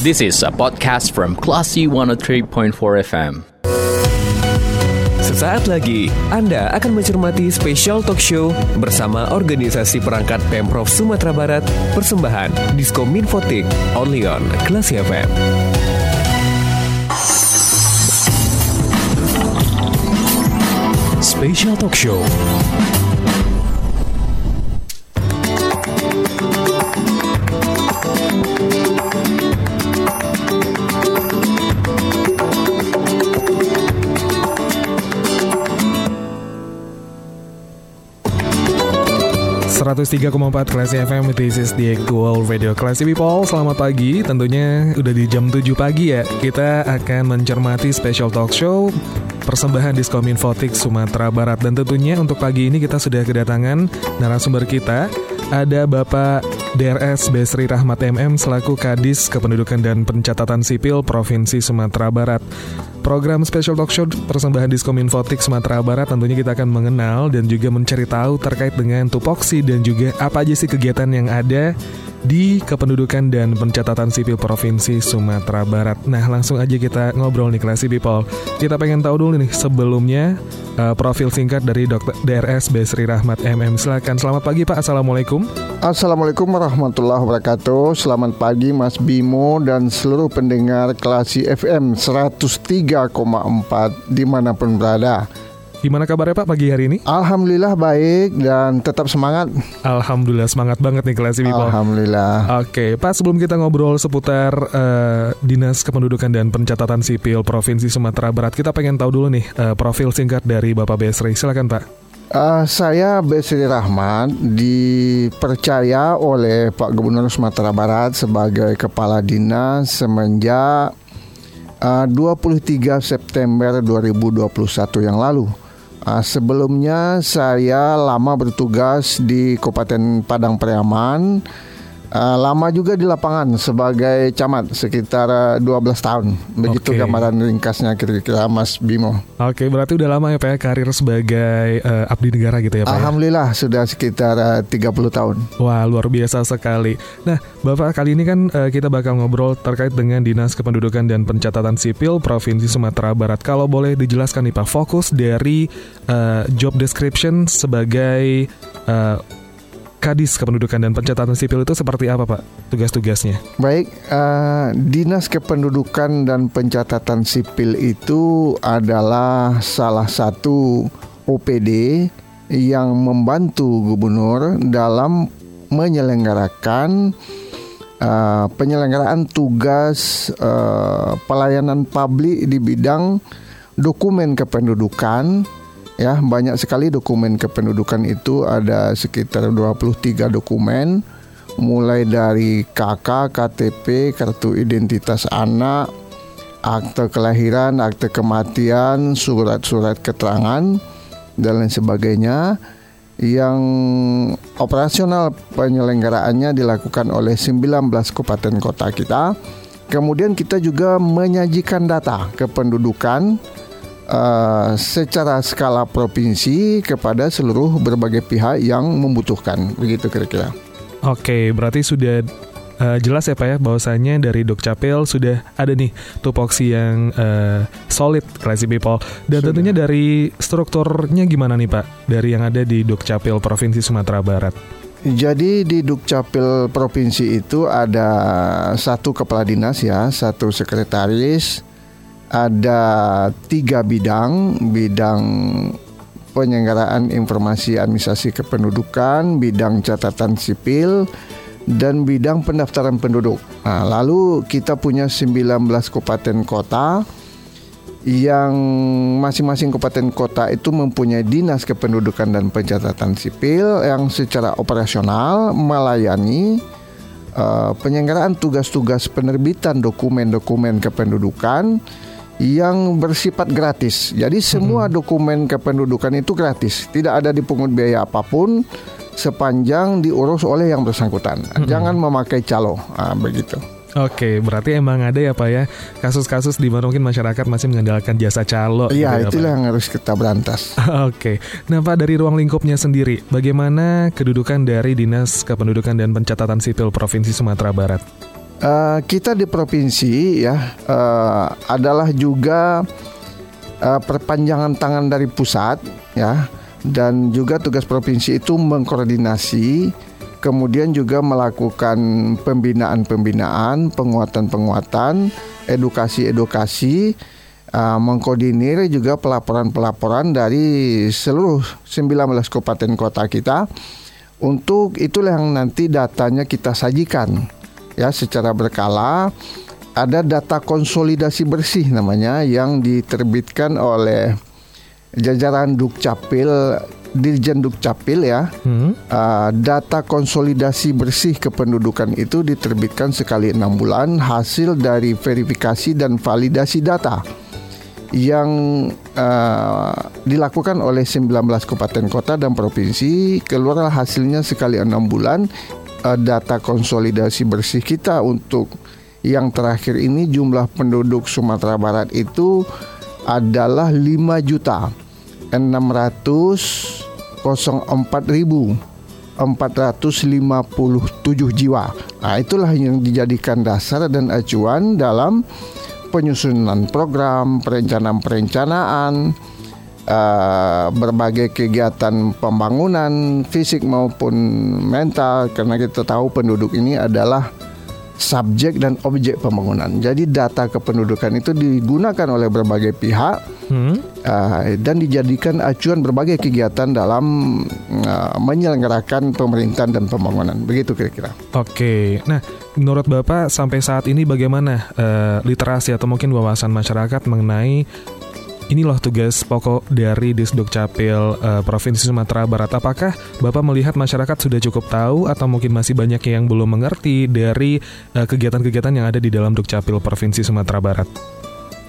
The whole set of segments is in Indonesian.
This is a podcast from Classy 103.4 FM. Sesaat lagi, Anda akan mencermati special talk show bersama organisasi perangkat Pemprov Sumatera Barat, persembahan Disko Minfotik, only on Classy FM. Special Talk Show empat Classy FM This is the actual radio Classy People. Selamat pagi Tentunya udah di jam 7 pagi ya. Kita akan mencermati special talk show Persembahan Diskom Infotik Sumatera Barat. Dan tentunya untuk pagi ini kita sudah kedatangan narasumber kita Ada Bapak DRS Besri Rahmat MM selaku Kadis Kependudukan dan Pencatatan Sipil Provinsi Sumatera Barat. Program Special Talk Show persembahan Diskom Infotik Sumatera Barat tentunya kita akan mengenal dan juga mencari tahu terkait dengan tupoksi dan juga apa aja sih kegiatan yang ada di Kependudukan dan Pencatatan Sipil Provinsi Sumatera Barat. Nah, langsung aja kita ngobrol nih Classy People. Kita pengen tahu dulu nih sebelumnya uh, profil singkat dari Dr. DRS Besri Rahmat MM. Silakan. Selamat pagi Pak. Assalamualaikum. Assalamualaikum warahmatullahi wabarakatuh. Selamat pagi Mas Bimo dan seluruh pendengar Classy FM 103,4 di mana pun berada. Gimana kabarnya Pak pagi hari ini? Alhamdulillah baik dan tetap semangat. Alhamdulillah semangat banget nih kelas People. Alhamdulillah. Oke, Pak sebelum kita ngobrol seputar uh, Dinas Kependudukan dan Pencatatan Sipil Provinsi Sumatera Barat, kita pengen tahu dulu nih uh, profil singkat dari Bapak Besri. Silakan Pak. Uh, saya Besri Rahmat dipercaya oleh Pak Gubernur Sumatera Barat sebagai Kepala Dinas semenjak uh, 23 September 2021 yang lalu. Uh, sebelumnya saya lama bertugas di Kabupaten Padang Priaman Uh, lama juga di lapangan sebagai camat sekitar 12 tahun. Begitu okay. gambaran ringkasnya kira-kira Mas Bimo. Oke, okay, berarti udah lama ya Pak ya, karir sebagai uh, abdi negara gitu ya Pak? Ya? Alhamdulillah ya? sudah sekitar uh, 30 tahun. Wah, luar biasa sekali. Nah, Bapak kali ini kan uh, kita bakal ngobrol terkait dengan Dinas Kependudukan dan Pencatatan Sipil Provinsi Sumatera Barat. Kalau boleh dijelaskan nih Pak, fokus dari uh, job description sebagai uh, Kadis Kependudukan dan Pencatatan Sipil itu seperti apa Pak tugas-tugasnya? Baik, uh, Dinas Kependudukan dan Pencatatan Sipil itu adalah salah satu OPD yang membantu gubernur dalam menyelenggarakan uh, penyelenggaraan tugas uh, pelayanan publik di bidang dokumen kependudukan ya banyak sekali dokumen kependudukan itu. Ada sekitar 23 dokumen mulai dari KK, KTP, kartu identitas anak, akte kelahiran, akte kematian, surat-surat keterangan dan lain sebagainya. Yang operasional penyelenggaraannya dilakukan oleh 19 kabupaten kota kita. Kemudian kita juga menyajikan data kependudukan uh, secara skala provinsi kepada seluruh berbagai pihak yang membutuhkan begitu kira-kira. Oke, berarti sudah uh, jelas ya Pak ya bahwasanya dari Dukcapil sudah ada nih tupoksi yang uh, solid Classy People dan sudah. tentunya dari strukturnya gimana nih Pak dari yang ada di Dukcapil Provinsi Sumatera Barat. Jadi di Dukcapil Provinsi itu ada satu kepala dinas ya, satu sekretaris, ada tiga bidang, bidang penyelenggaraan informasi administrasi kependudukan, bidang catatan sipil, dan bidang pendaftaran penduduk. Nah, lalu kita punya 19 kabupaten kota yang masing-masing kabupaten kota itu mempunyai dinas kependudukan dan pencatatan sipil yang secara operasional melayani uh, penyelenggaraan tugas-tugas penerbitan dokumen-dokumen kependudukan yang bersifat gratis. Jadi semua hmm. dokumen kependudukan itu gratis, tidak ada dipungut biaya apa pun sepanjang diurus oleh yang bersangkutan. Hmm. Jangan memakai calo, nah, begitu. Oke, berarti emang ada ya Pak ya kasus-kasus di mana mungkin masyarakat masih mengandalkan jasa calo. Iya, gitu ya, itulah yang harus kita berantas. Oke, nah Pak dari ruang lingkupnya sendiri, bagaimana kedudukan dari Dinas Kependudukan dan Pencatatan Sipil Provinsi Sumatera Barat? Uh, kita di provinsi ya uh, adalah juga uh, perpanjangan tangan dari pusat ya dan juga tugas provinsi itu mengkoordinasi kemudian juga melakukan pembinaan-pembinaan, penguatan-penguatan, edukasi-edukasi uh, mengkoordinir juga pelaporan-pelaporan dari seluruh 19 kabupaten kota kita. Untuk itulah yang nanti datanya kita sajikan ya secara berkala ada data konsolidasi bersih namanya yang diterbitkan oleh jajaran Dukcapil Dirjen Dukcapil ya. Hmm. Uh, data konsolidasi bersih kependudukan itu diterbitkan sekali enam bulan hasil dari verifikasi dan validasi data yang uh, dilakukan oleh 19 kabupaten kota dan provinsi keluarlah hasilnya sekali enam bulan uh, data konsolidasi bersih kita untuk yang terakhir ini jumlah penduduk Sumatera Barat itu adalah 5 juta 604 ribu 457 jiwa. Nah, itulah yang dijadikan dasar dan acuan dalam penyusunan program, perencanaan-perencanaan, uh, berbagai kegiatan pembangunan fisik maupun mental karena kita tahu penduduk ini adalah subjek dan objek pembangunan. Jadi data kependudukan itu digunakan oleh berbagai pihak hmm. uh, dan dijadikan acuan berbagai kegiatan dalam uh, menyelenggarakan pemerintahan dan pembangunan. Begitu kira-kira. Oke. Nah, menurut Bapak sampai saat ini bagaimana uh, literasi atau mungkin wawasan masyarakat mengenai ini loh tugas pokok dari Disduk Capil uh, Provinsi Sumatera Barat. Apakah Bapak melihat masyarakat sudah cukup tahu atau mungkin masih banyak yang belum mengerti dari eh, kegiatan-kegiatan uh, yang ada di dalam Dukcapil Provinsi Sumatera Barat?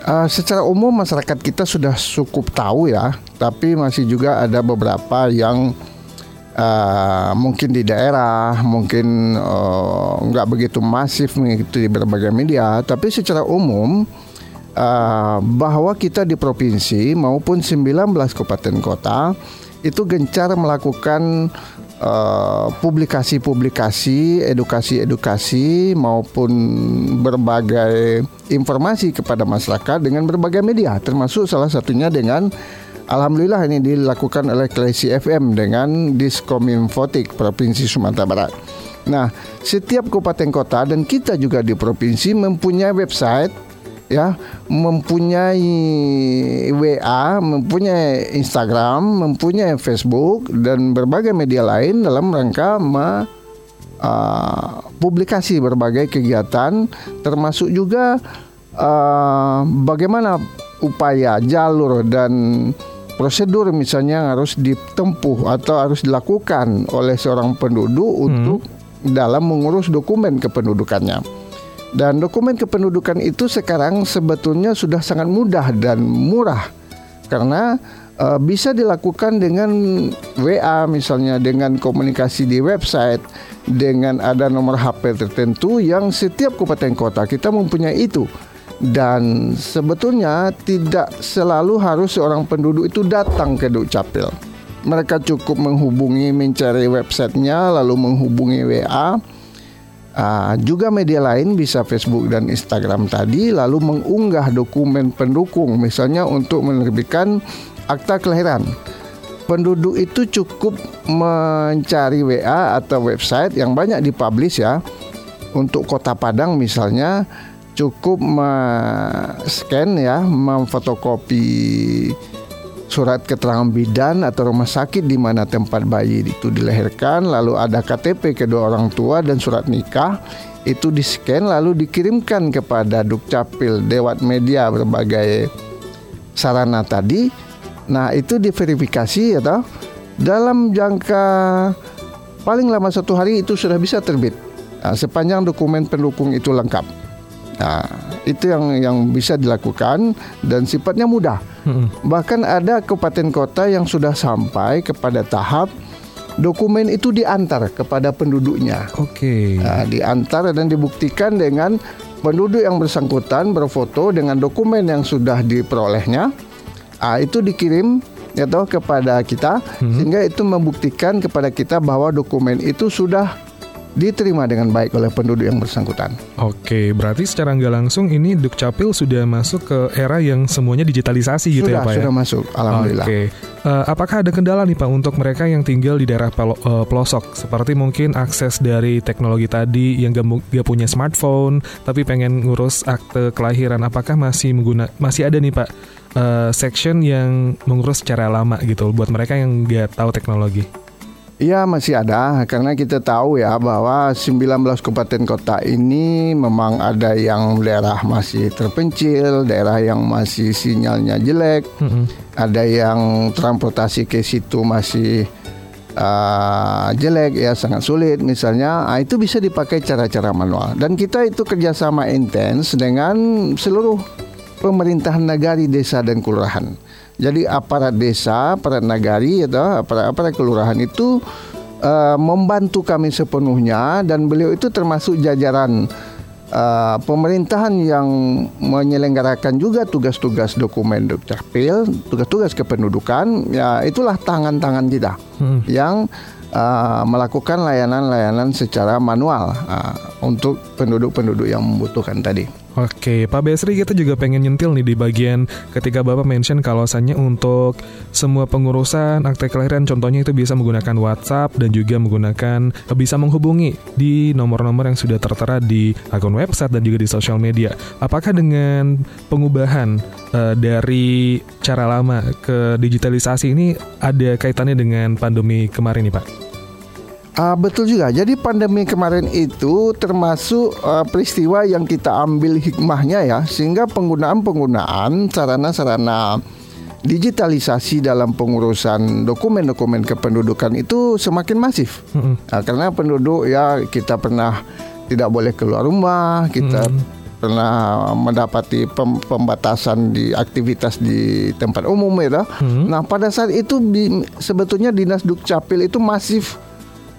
Uh, secara umum masyarakat kita sudah cukup tahu ya, tapi masih juga ada beberapa yang uh, mungkin di daerah mungkin nggak uh, begitu masif mengikuti berbagai media, tapi secara umum uh, bahwa kita di provinsi maupun 19 kabupaten kota itu gencar melakukan uh, publikasi-publikasi, edukasi-edukasi maupun berbagai informasi kepada masyarakat dengan berbagai media, termasuk salah satunya dengan Alhamdulillah ini dilakukan oleh Klesi FM dengan Diskominfotik Provinsi Sumatera Barat. Nah, setiap kabupaten kota dan kita juga di provinsi mempunyai website ya mempunyai WA, mempunyai Instagram, mempunyai Facebook dan berbagai media lain dalam rangka me, uh, publikasi berbagai kegiatan termasuk juga uh, bagaimana upaya jalur dan prosedur misalnya yang harus ditempuh atau harus dilakukan oleh seorang penduduk hmm. untuk dalam mengurus dokumen kependudukannya. Dan dokumen kependudukan itu sekarang sebetulnya sudah sangat mudah dan murah. Karena uh, bisa dilakukan dengan WA misalnya dengan komunikasi di website dengan ada nomor HP tertentu yang setiap kabupaten kota kita mempunyai itu. Dan sebetulnya tidak selalu harus seorang penduduk itu datang ke Dukcapil. Mereka cukup menghubungi mencari websitenya lalu menghubungi WA Uh, juga media lain bisa Facebook dan Instagram tadi lalu mengunggah dokumen pendukung misalnya untuk menerbitkan akta kelahiran. Penduduk itu cukup mencari WA atau website yang banyak dipublish ya. Untuk Kota Padang misalnya cukup scan ya, memfotokopi surat keterangan bidan atau rumah sakit di mana tempat bayi itu dilahirkan, lalu ada KTP kedua orang tua dan surat nikah itu di scan lalu dikirimkan kepada Dukcapil Dewat Media berbagai sarana tadi. Nah itu diverifikasi atau dalam jangka paling lama satu hari itu sudah bisa terbit. Nah, sepanjang dokumen pendukung itu lengkap. Nah, itu yang yang bisa dilakukan dan sifatnya mudah. Hmm. Bahkan ada kabupaten kota yang sudah sampai kepada tahap dokumen itu diantar kepada penduduknya. Oke. Okay. Nah, diantar dan dibuktikan dengan penduduk yang bersangkutan berfoto dengan dokumen yang sudah diperolehnya. Nah, itu dikirim ya toh kepada kita hmm. sehingga itu membuktikan kepada kita bahwa dokumen itu sudah diterima dengan baik oleh penduduk yang bersangkutan. Oke, berarti secara nggak langsung ini Dukcapil sudah masuk ke era yang semuanya digitalisasi gitu sudah, ya Pak sudah ya? masuk, alhamdulillah. Oke, Eh, apakah ada kendala nih Pak untuk mereka yang tinggal di daerah pelo- eh, pelosok seperti mungkin akses dari teknologi tadi yang gak, gak punya smartphone tapi pengen ngurus akte kelahiran, apakah masih mengguna masih ada nih Pak eh, section yang mengurus secara lama gitu buat mereka yang nggak tahu teknologi? Iya masih ada. Karena kita tahu ya bahwa 19 kabupaten kota ini memang ada yang daerah masih terpencil, daerah yang masih sinyalnya jelek, Mm-mm. ada yang transportasi ke situ masih uh, jelek ya sangat sulit. Misalnya ah, itu bisa dipakai cara-cara manual. Dan kita itu kerjasama intens dengan seluruh pemerintahan nagari desa dan kelurahan jadi aparat desa aparat nagari atau aparat aparat kelurahan itu uh, membantu kami sepenuhnya dan beliau itu termasuk jajaran uh, pemerintahan yang menyelenggarakan juga tugas-tugas dokumen dukcapil, tugas-tugas kependudukan, ya itulah tangan-tangan kita Hmm. yang uh, melakukan layanan-layanan secara manual uh, untuk penduduk-penduduk yang membutuhkan tadi. Oke, Pak Besri kita juga pengen nyentil nih di bagian ketika Bapak mention kalau kalau untuk semua pengurusan akte kelahiran contohnya itu bisa menggunakan WhatsApp dan juga menggunakan bisa menghubungi di nomor-nomor yang sudah tertera di akun website dan juga di sosial media. Apakah dengan pengubahan eh, dari cara lama ke digitalisasi ini ada kaitannya dengan pandemi kemarin nih Pak? Ah, betul juga. Jadi pandemi kemarin itu termasuk ah, peristiwa yang kita ambil hikmahnya ya, sehingga penggunaan-penggunaan sarana-sarana digitalisasi dalam pengurusan dokumen-dokumen kependudukan itu semakin masif. Mm-mm. Ah, karena penduduk ya kita pernah tidak boleh keluar rumah, kita pernah mendapati pem- pembatasan di aktivitas di tempat umum ya. Hmm. Nah, pada saat itu sebetulnya Dinas Dukcapil itu masif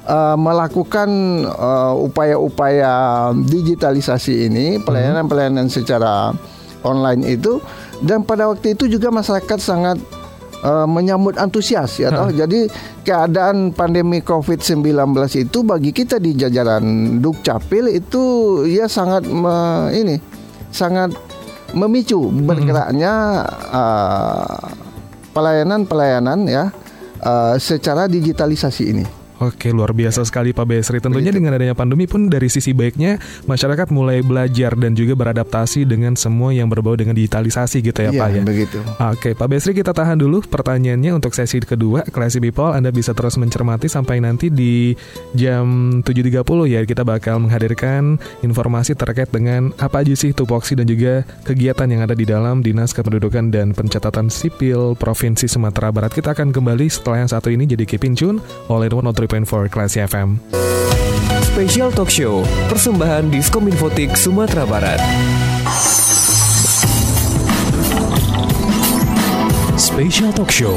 uh, melakukan uh, upaya-upaya digitalisasi ini, pelayanan-pelayanan secara online itu dan pada waktu itu juga masyarakat sangat uh, menyambut antusias ya toh. Jadi keadaan pandemi Covid-19 itu bagi kita di jajaran Dukcapil itu ya sangat me- ini sangat memicu bergeraknya uh, pelayanan-pelayanan ya uh, secara digitalisasi ini. Oke, luar biasa ya. sekali Pak Besri. Tentunya Begitu. dengan adanya pandemi pun dari sisi baiknya masyarakat mulai belajar dan juga beradaptasi dengan semua yang berbau dengan digitalisasi gitu ya, ya Pak ya. begitu. Oke, Pak Besri kita tahan dulu pertanyaannya untuk sesi kedua Classy People. Anda bisa terus mencermati sampai nanti di jam 7.30 ya. Kita bakal menghadirkan informasi terkait dengan apa aja sih tupoksi dan juga kegiatan yang ada di dalam Dinas Kependudukan dan Pencatatan Sipil Provinsi Sumatera Barat. Kita akan kembali setelah yang satu ini jadi kepincun Chun oleh 103 open for Classy FM. Special Talk Show, persembahan Diskominfotik Sumatera Barat. Special Talk Show.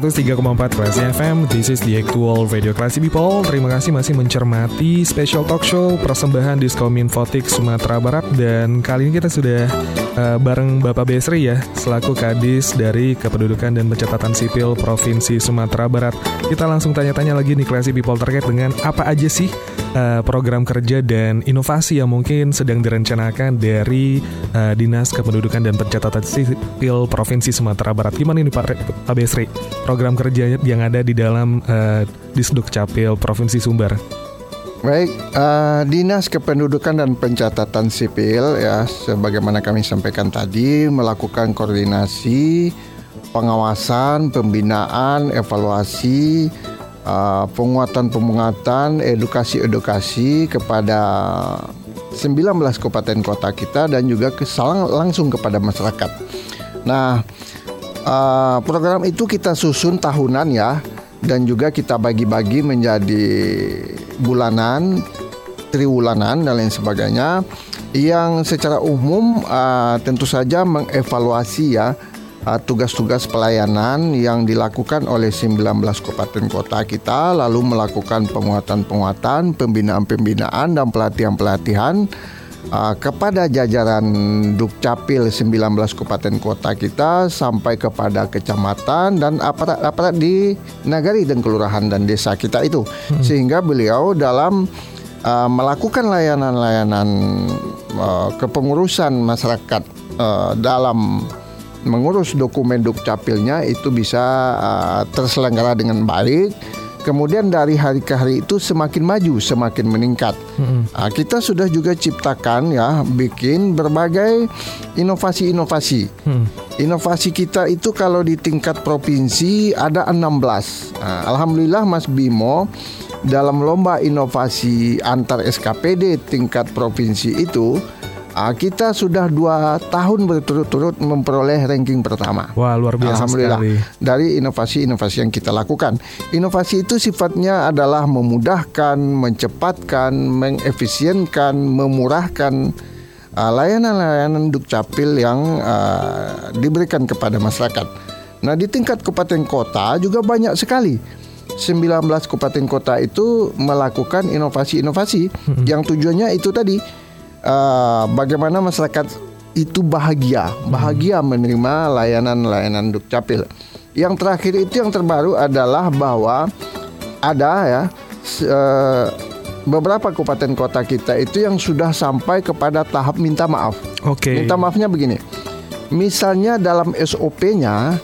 .4 Classy FM This is the actual Radio Classy People. Terima kasih masih mencermati Special Talk Show Persembahan Diskomin Fotik Sumatera Barat. Dan kali ini kita sudah eh, Bareng Bapak Besri ya Selaku Kadis dari Kependudukan dan Pencatatan Sipil Provinsi Sumatera Barat. Kita langsung tanya-tanya lagi nih Classy People Terkait dengan apa aja sih eh, Program kerja dan inovasi yang mungkin sedang direncanakan Dari eh, Dinas Kependudukan dan Pencatatan Sipil Provinsi Sumatera Barat Gimana ini Pak, Pak Besri? program kerja yang ada di dalam eh, Disduk Capil Provinsi Sumbar. Baik, eh, Dinas Kependudukan dan Pencatatan Sipil ya, sebagaimana kami sampaikan tadi, melakukan koordinasi, pengawasan, pembinaan, evaluasi, penguatan-penguatan, edukasi-edukasi kepada 19 kabupaten kota kita dan juga kesalang langsung kepada masyarakat. Nah, eh, program itu kita susun tahunan ya dan juga kita bagi-bagi menjadi bulanan, triwulanan dan lain sebagainya yang secara umum uh, tentu saja mengevaluasi ya uh, tugas-tugas pelayanan yang dilakukan oleh 19 kabupaten kota kita lalu melakukan penguatan-penguatan, pembinaan-pembinaan dan pelatihan-pelatihan uh, kepada jajaran Dukcapil 19 kabupaten kota kita sampai kepada kecamatan dan aparat-aparat di nagari dan kelurahan dan desa kita itu hmm. sehingga beliau dalam uh, melakukan layanan-layanan uh, kepengurusan masyarakat uh, dalam mengurus dokumen dukcapilnya itu bisa uh, terselenggara dengan baik. Kemudian dari hari ke hari itu semakin maju, semakin meningkat. Uh, kita sudah juga ciptakan ya, bikin berbagai inovasi-inovasi. Hmm. Inovasi kita itu kalau di tingkat provinsi ada 16. Uh, Alhamdulillah Mas Bimo dalam lomba inovasi antar SKPD tingkat provinsi itu kita sudah dua tahun berturut-turut memperoleh ranking pertama. Wah luar biasa Alhamdulillah. sekali. Dari inovasi-inovasi yang kita lakukan. Inovasi itu sifatnya adalah memudahkan, mencepatkan, mengefisienkan, memurahkan uh, layanan-layanan dukcapil yang uh, diberikan kepada masyarakat. Nah di tingkat kabupaten kota juga banyak sekali. 19 kabupaten kota itu melakukan inovasi-inovasi hmm. yang tujuannya itu tadi uh, bagaimana masyarakat itu bahagia, bahagia hmm. menerima layanan-layanan Dukcapil. Yang terakhir itu yang terbaru adalah bahwa ada ya uh, beberapa kabupaten kota kita itu yang sudah sampai kepada tahap minta maaf. Oke. Okay. Minta maafnya begini. Misalnya dalam SOP-nya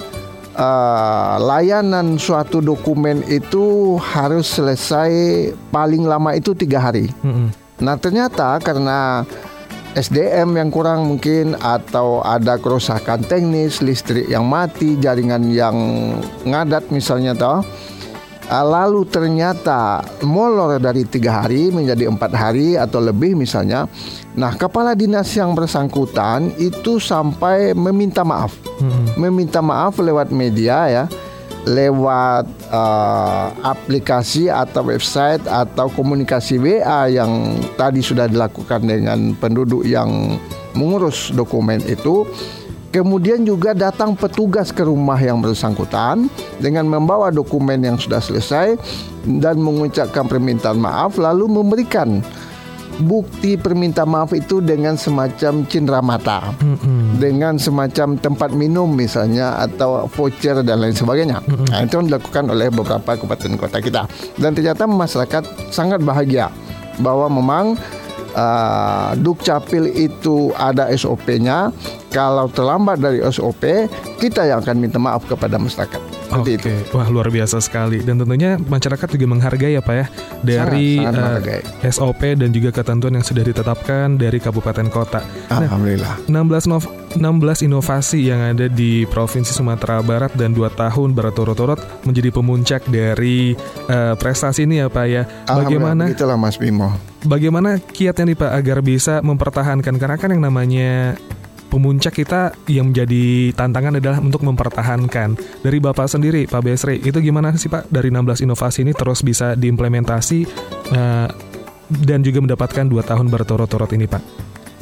uh, eh, layanan suatu dokumen itu harus selesai paling lama itu tiga hari. -hmm Nah ternyata karena SDM yang kurang mungkin atau ada kerusakan teknis, listrik yang mati, jaringan yang ngadat misalnya toh. Ah, lalu ternyata molor dari tiga hari menjadi empat hari atau lebih misalnya. Nah kepala dinas yang bersangkutan itu sampai meminta maaf, hmm. meminta maaf lewat media ya lewat uh, aplikasi atau website atau komunikasi WA yang tadi sudah dilakukan dengan penduduk yang mengurus dokumen itu. Kemudian juga datang petugas ke rumah yang bersangkutan dengan membawa dokumen yang sudah selesai dan mengucapkan permintaan maaf lalu memberikan bukti perminta maaf itu dengan semacam cindera mata, mm-hmm. dengan semacam tempat minum misalnya atau voucher dan lain sebagainya. Mm-hmm. Nah, itu dilakukan oleh beberapa kabupaten kota kita dan ternyata masyarakat sangat bahagia bahwa memang uh, Dukcapil itu ada SOP-nya. Kalau terlambat dari SOP, kita yang akan minta maaf kepada masyarakat. Oke, okay. wah luar biasa sekali. Dan tentunya masyarakat juga menghargai ya Pak ya dari sangat, sangat uh, SOP dan juga ketentuan yang sudah ditetapkan dari kabupaten kota. Nah, Alhamdulillah. 16 Nov 16 inovasi yang ada di Provinsi Sumatera Barat dan 2 tahun berturut-turut menjadi pemuncak dari uh, prestasi ini ya Pak ya. Bagaimana itulah Mas Bimo. Bagaimana kiatnya nih Pak agar bisa mempertahankan karena kan yang namanya pemuncak kita yang menjadi tantangan adalah untuk mempertahankan. Dari Bapak sendiri, Pak Besri, itu gimana sih Pak dari 16 inovasi ini terus bisa diimplementasi uh, dan juga mendapatkan dua tahun berturut-turut ini Pak?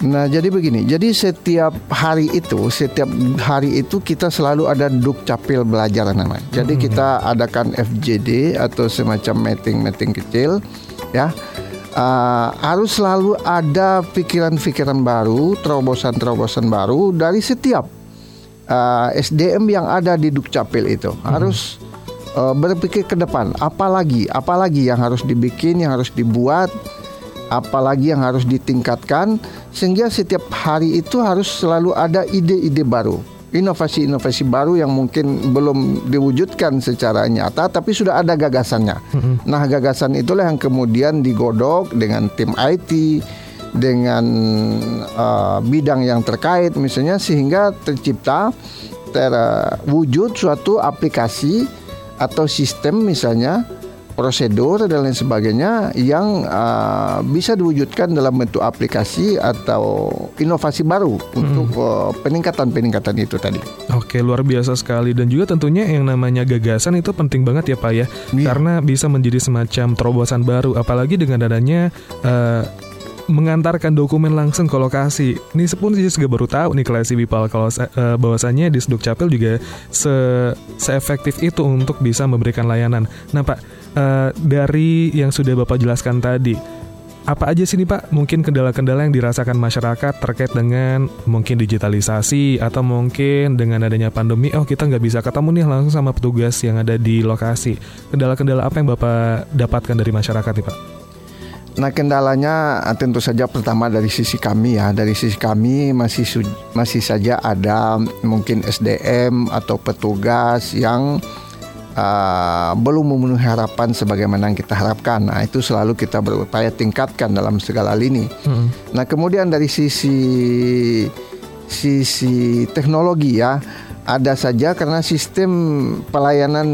Nah jadi begini, jadi setiap hari itu, setiap hari itu kita selalu ada duk capil belajar namanya. Jadi hmm. kita adakan FJD atau semacam meeting-meeting kecil, ya uh, harus selalu ada pikiran-pikiran baru, terobosan-terobosan baru dari setiap uh, SDM yang ada di Dukcapil itu. Hmm. Harus uh, berpikir ke depan, apalagi apalagi yang harus dibikin, yang harus dibuat, apalagi yang harus ditingkatkan sehingga setiap hari itu harus selalu ada ide-ide baru inovasi-inovasi baru yang mungkin belum diwujudkan secara nyata tapi sudah ada gagasannya. Mm-hmm. Nah, gagasan itulah yang kemudian digodok dengan tim IT dengan uh, bidang yang terkait misalnya sehingga tercipta terwujud suatu aplikasi atau sistem misalnya prosedur dan lain sebagainya yang uh, bisa diwujudkan dalam bentuk aplikasi atau inovasi baru hmm. untuk uh, peningkatan-peningkatan itu tadi. Oke, luar biasa sekali dan juga tentunya yang namanya gagasan itu penting banget ya Pak ya. Yeah. Karena bisa menjadi semacam terobosan baru apalagi dengan adanya uh, mengantarkan dokumen langsung ke lokasi. Ini sepun sih juga baru tahu nih kelas Bipal kalau uh, bahwasannya di Sdukcapil juga se seefektif itu untuk bisa memberikan layanan. Nah Pak, uh, dari yang sudah Bapak jelaskan tadi, apa aja sih nih Pak? Mungkin kendala-kendala yang dirasakan masyarakat terkait dengan mungkin digitalisasi atau mungkin dengan adanya pandemi. Oh kita nggak bisa ketemu nih langsung sama petugas yang ada di lokasi. Kendala-kendala apa yang Bapak dapatkan dari masyarakat nih Pak? Nah kendalanya ah, tentu saja pertama dari sisi kami ya. Dari sisi kami masih masih saja ada mungkin SDM atau petugas yang uh, belum memenuhi harapan sebagaimana yang kita harapkan. Nah itu selalu kita berupaya tingkatkan dalam segala lini. Hmm. Nah kemudian dari sisi sisi teknologi ya ada saja karena sistem pelayanan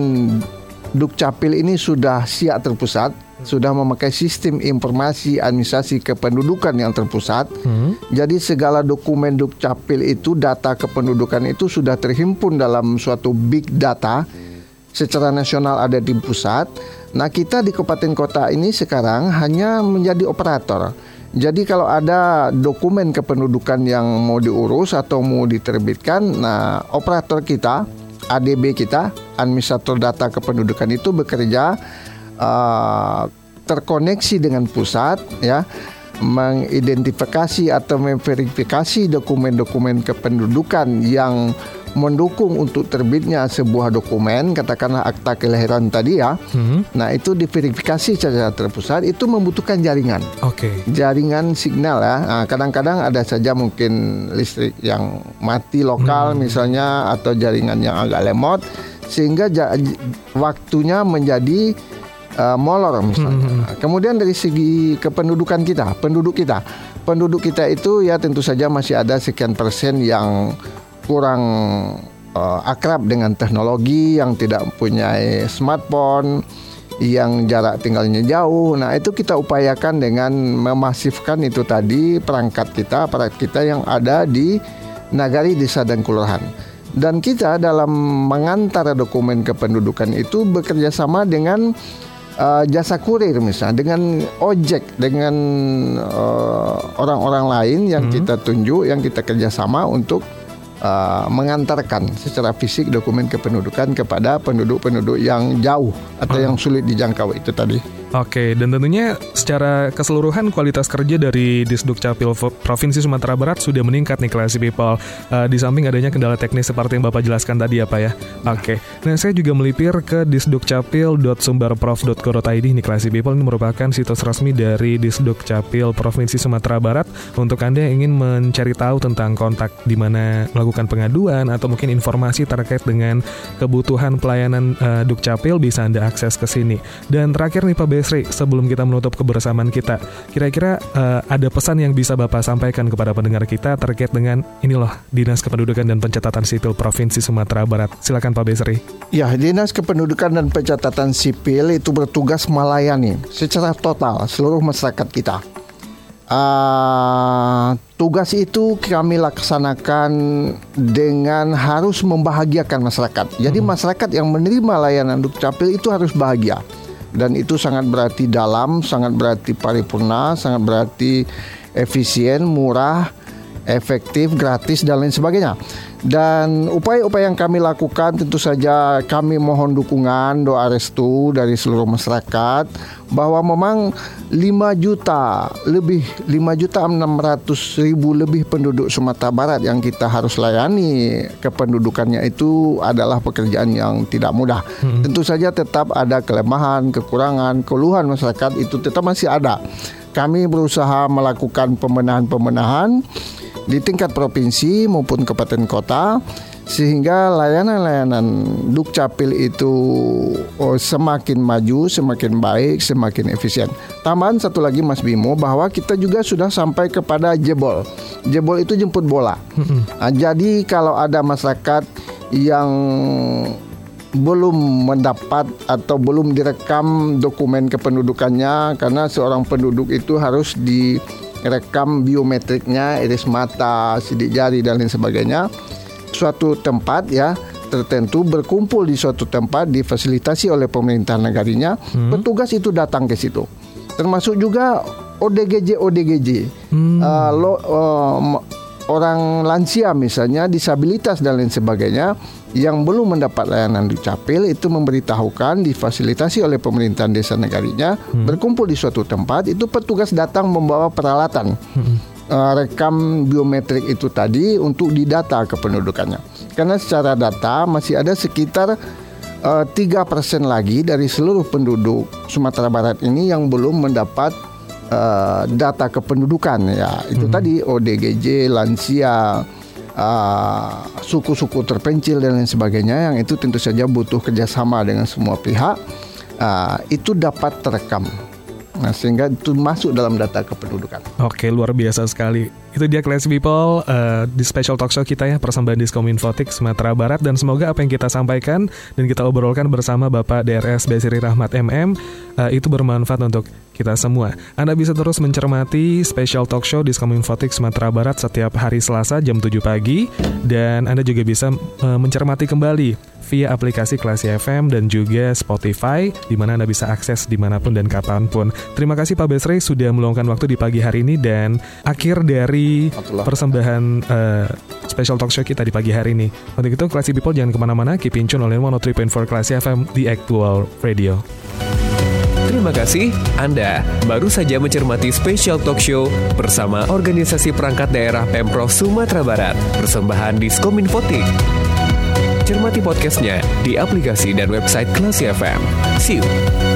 Dukcapil ini sudah siap terpusat sudah memakai sistem informasi administrasi kependudukan yang terpusat. Hmm. Jadi segala dokumen Dukcapil itu data kependudukan itu sudah terhimpun dalam suatu big data secara nasional ada di pusat. Nah, kita di kabupaten kota ini sekarang hanya menjadi operator. Jadi kalau ada dokumen kependudukan yang mau diurus atau mau diterbitkan, nah operator kita, ADB kita, administrator data kependudukan itu bekerja uh, terkoneksi dengan pusat ya mengidentifikasi atau memverifikasi dokumen-dokumen kependudukan yang mendukung untuk terbitnya sebuah dokumen katakanlah akta kelahiran tadi ya hmm. nah itu diverifikasi secara terpusat itu membutuhkan jaringan oke okay. jaringan signal ya nah, kadang-kadang ada saja mungkin listrik yang mati lokal hmm. misalnya atau jaringan yang agak lemot sehingga waktunya menjadi uh, molor misalnya. Hmm. Kemudian dari segi kependudukan kita, penduduk kita, penduduk kita itu ya tentu saja masih ada sekian persen yang kurang uh, akrab dengan teknologi, yang tidak punya smartphone, yang jarak tinggalnya jauh. Nah, itu kita upayakan dengan memasifkan itu tadi perangkat kita, perangkat kita yang ada di nagari, desa dan kelurahan. Dan kita dalam mengantar dokumen kependudukan itu bekerja sama dengan uh, jasa kurir misalnya dengan ojek dengan eh, orang-orang uh, lain yang hmm. kita tunjuk yang kita kerjasama untuk uh, mengantarkan secara fisik dokumen kependudukan kepada penduduk-penduduk yang jauh atau hmm. yang sulit dijangkau itu tadi. Oke, dan tentunya secara keseluruhan kualitas kerja dari Disduk Capil Provinsi Sumatera Barat sudah meningkat nih Classy People. Uh, di samping adanya kendala teknis seperti yang Bapak jelaskan tadi ya Pak ya. Oke, nah saya juga melipir ke disdukcapil.sumbarprof.co.id nih Classy People. Ini merupakan situs resmi dari Disduk Capil Provinsi Sumatera Barat. Untuk Anda yang ingin mencari tahu tentang kontak di mana melakukan pengaduan atau mungkin informasi terkait dengan kebutuhan pelayanan uh, Dukcapil bisa Anda akses ke sini. Dan terakhir nih Pak Sri, sebelum kita menutup kebersamaan kita, kira-kira uh, ada pesan yang bisa Bapak sampaikan kepada pendengar kita terkait dengan ini loh Dinas Kependudukan dan Pencatatan Sipil Provinsi Sumatera Barat. Silakan Pak Besri. Ya, Dinas Kependudukan dan Pencatatan Sipil itu bertugas melayani secara total seluruh masyarakat kita. Uh, tugas itu kami laksanakan dengan harus membahagiakan masyarakat. Jadi hmm. masyarakat yang menerima layanan Dukcapil itu harus bahagia dan itu sangat berarti dalam, sangat berarti paripurna, sangat berarti efisien, murah, efektif, gratis dan lain sebagainya. Dan upaya-upaya yang kami lakukan tentu saja kami mohon dukungan doa restu dari seluruh masyarakat bahwa memang 5 juta lebih 5 juta 600 ribu lebih penduduk Sumatera Barat yang kita harus layani kependudukannya itu adalah pekerjaan yang tidak mudah. Hmm. Tentu saja tetap ada kelemahan, kekurangan, keluhan masyarakat itu tetap masih ada. Kami berusaha melakukan pembenahan-pembenahan di tingkat provinsi maupun kabupaten kota sehingga layanan-layanan Dukcapil itu oh, semakin maju, semakin baik, semakin efisien. Tambahan satu lagi Mas Bimo bahwa kita juga sudah sampai kepada jebol. Jebol itu jemput bola. Nah, jadi kalau ada masyarakat yang belum mendapat atau belum direkam dokumen kependudukannya karena seorang penduduk itu harus di rekam biometriknya, iris mata, sidik jari dan lain sebagainya. Suatu tempat ya tertentu berkumpul di suatu tempat difasilitasi oleh pemerintah negarinya, hmm. petugas itu datang ke situ. Termasuk juga ODGJ ODGJ uh, lo, uh, orang lansia misalnya disabilitas dan lain sebagainya yang belum mendapat layanan dukcapil itu memberitahukan difasilitasi oleh pemerintahan desa negarinya berkumpul di suatu tempat itu petugas datang membawa peralatan. Uh, rekam biometrik itu tadi untuk didata kependudukannya. Karena secara data masih ada sekitar eh, tiga persen lagi dari seluruh penduduk Sumatera Barat ini yang belum mendapat eh, data kependudukan ya itu tadi ODGJ lansia eh, suku-suku terpencil dan lain sebagainya yang itu tentu saja butuh kerjasama dengan semua pihak eh, itu dapat terekam nah sehingga itu masuk dalam data kependudukan Oke, luar biasa sekali. Itu dia Classy People eh, di special talk show kita ya, persembahan Diskom Infotik Sumatera Barat. Dan semoga apa yang kita sampaikan dan kita obrolkan bersama Bapak DRS Basiri Rahmat MM eh, itu bermanfaat untuk kita semua. Anda bisa terus mencermati special talk show Diskom Infotik Sumatera Barat setiap hari Selasa jam 7 pagi. Dan Anda juga bisa eh, mencermati kembali via aplikasi Klasi FM dan juga Spotify di mana Anda bisa akses di mana pun dan kapan pun. Terima kasih Pak Besri sudah meluangkan waktu di pagi hari ini dan akhir dari persembahan eh, special talk show kita di pagi hari ini. Untuk itu Klasi People jangan ke mana-mana, keep in tune oleh 103.4 Klasi FM di Actual Radio. Terima kasih, Anda baru saja mencermati special talk show bersama Organisasi Perangkat Daerah Pemprov Sumatera Barat, persembahan Diskominfotik. Cermati podcastnya di aplikasi dan website Klasi FM. See you.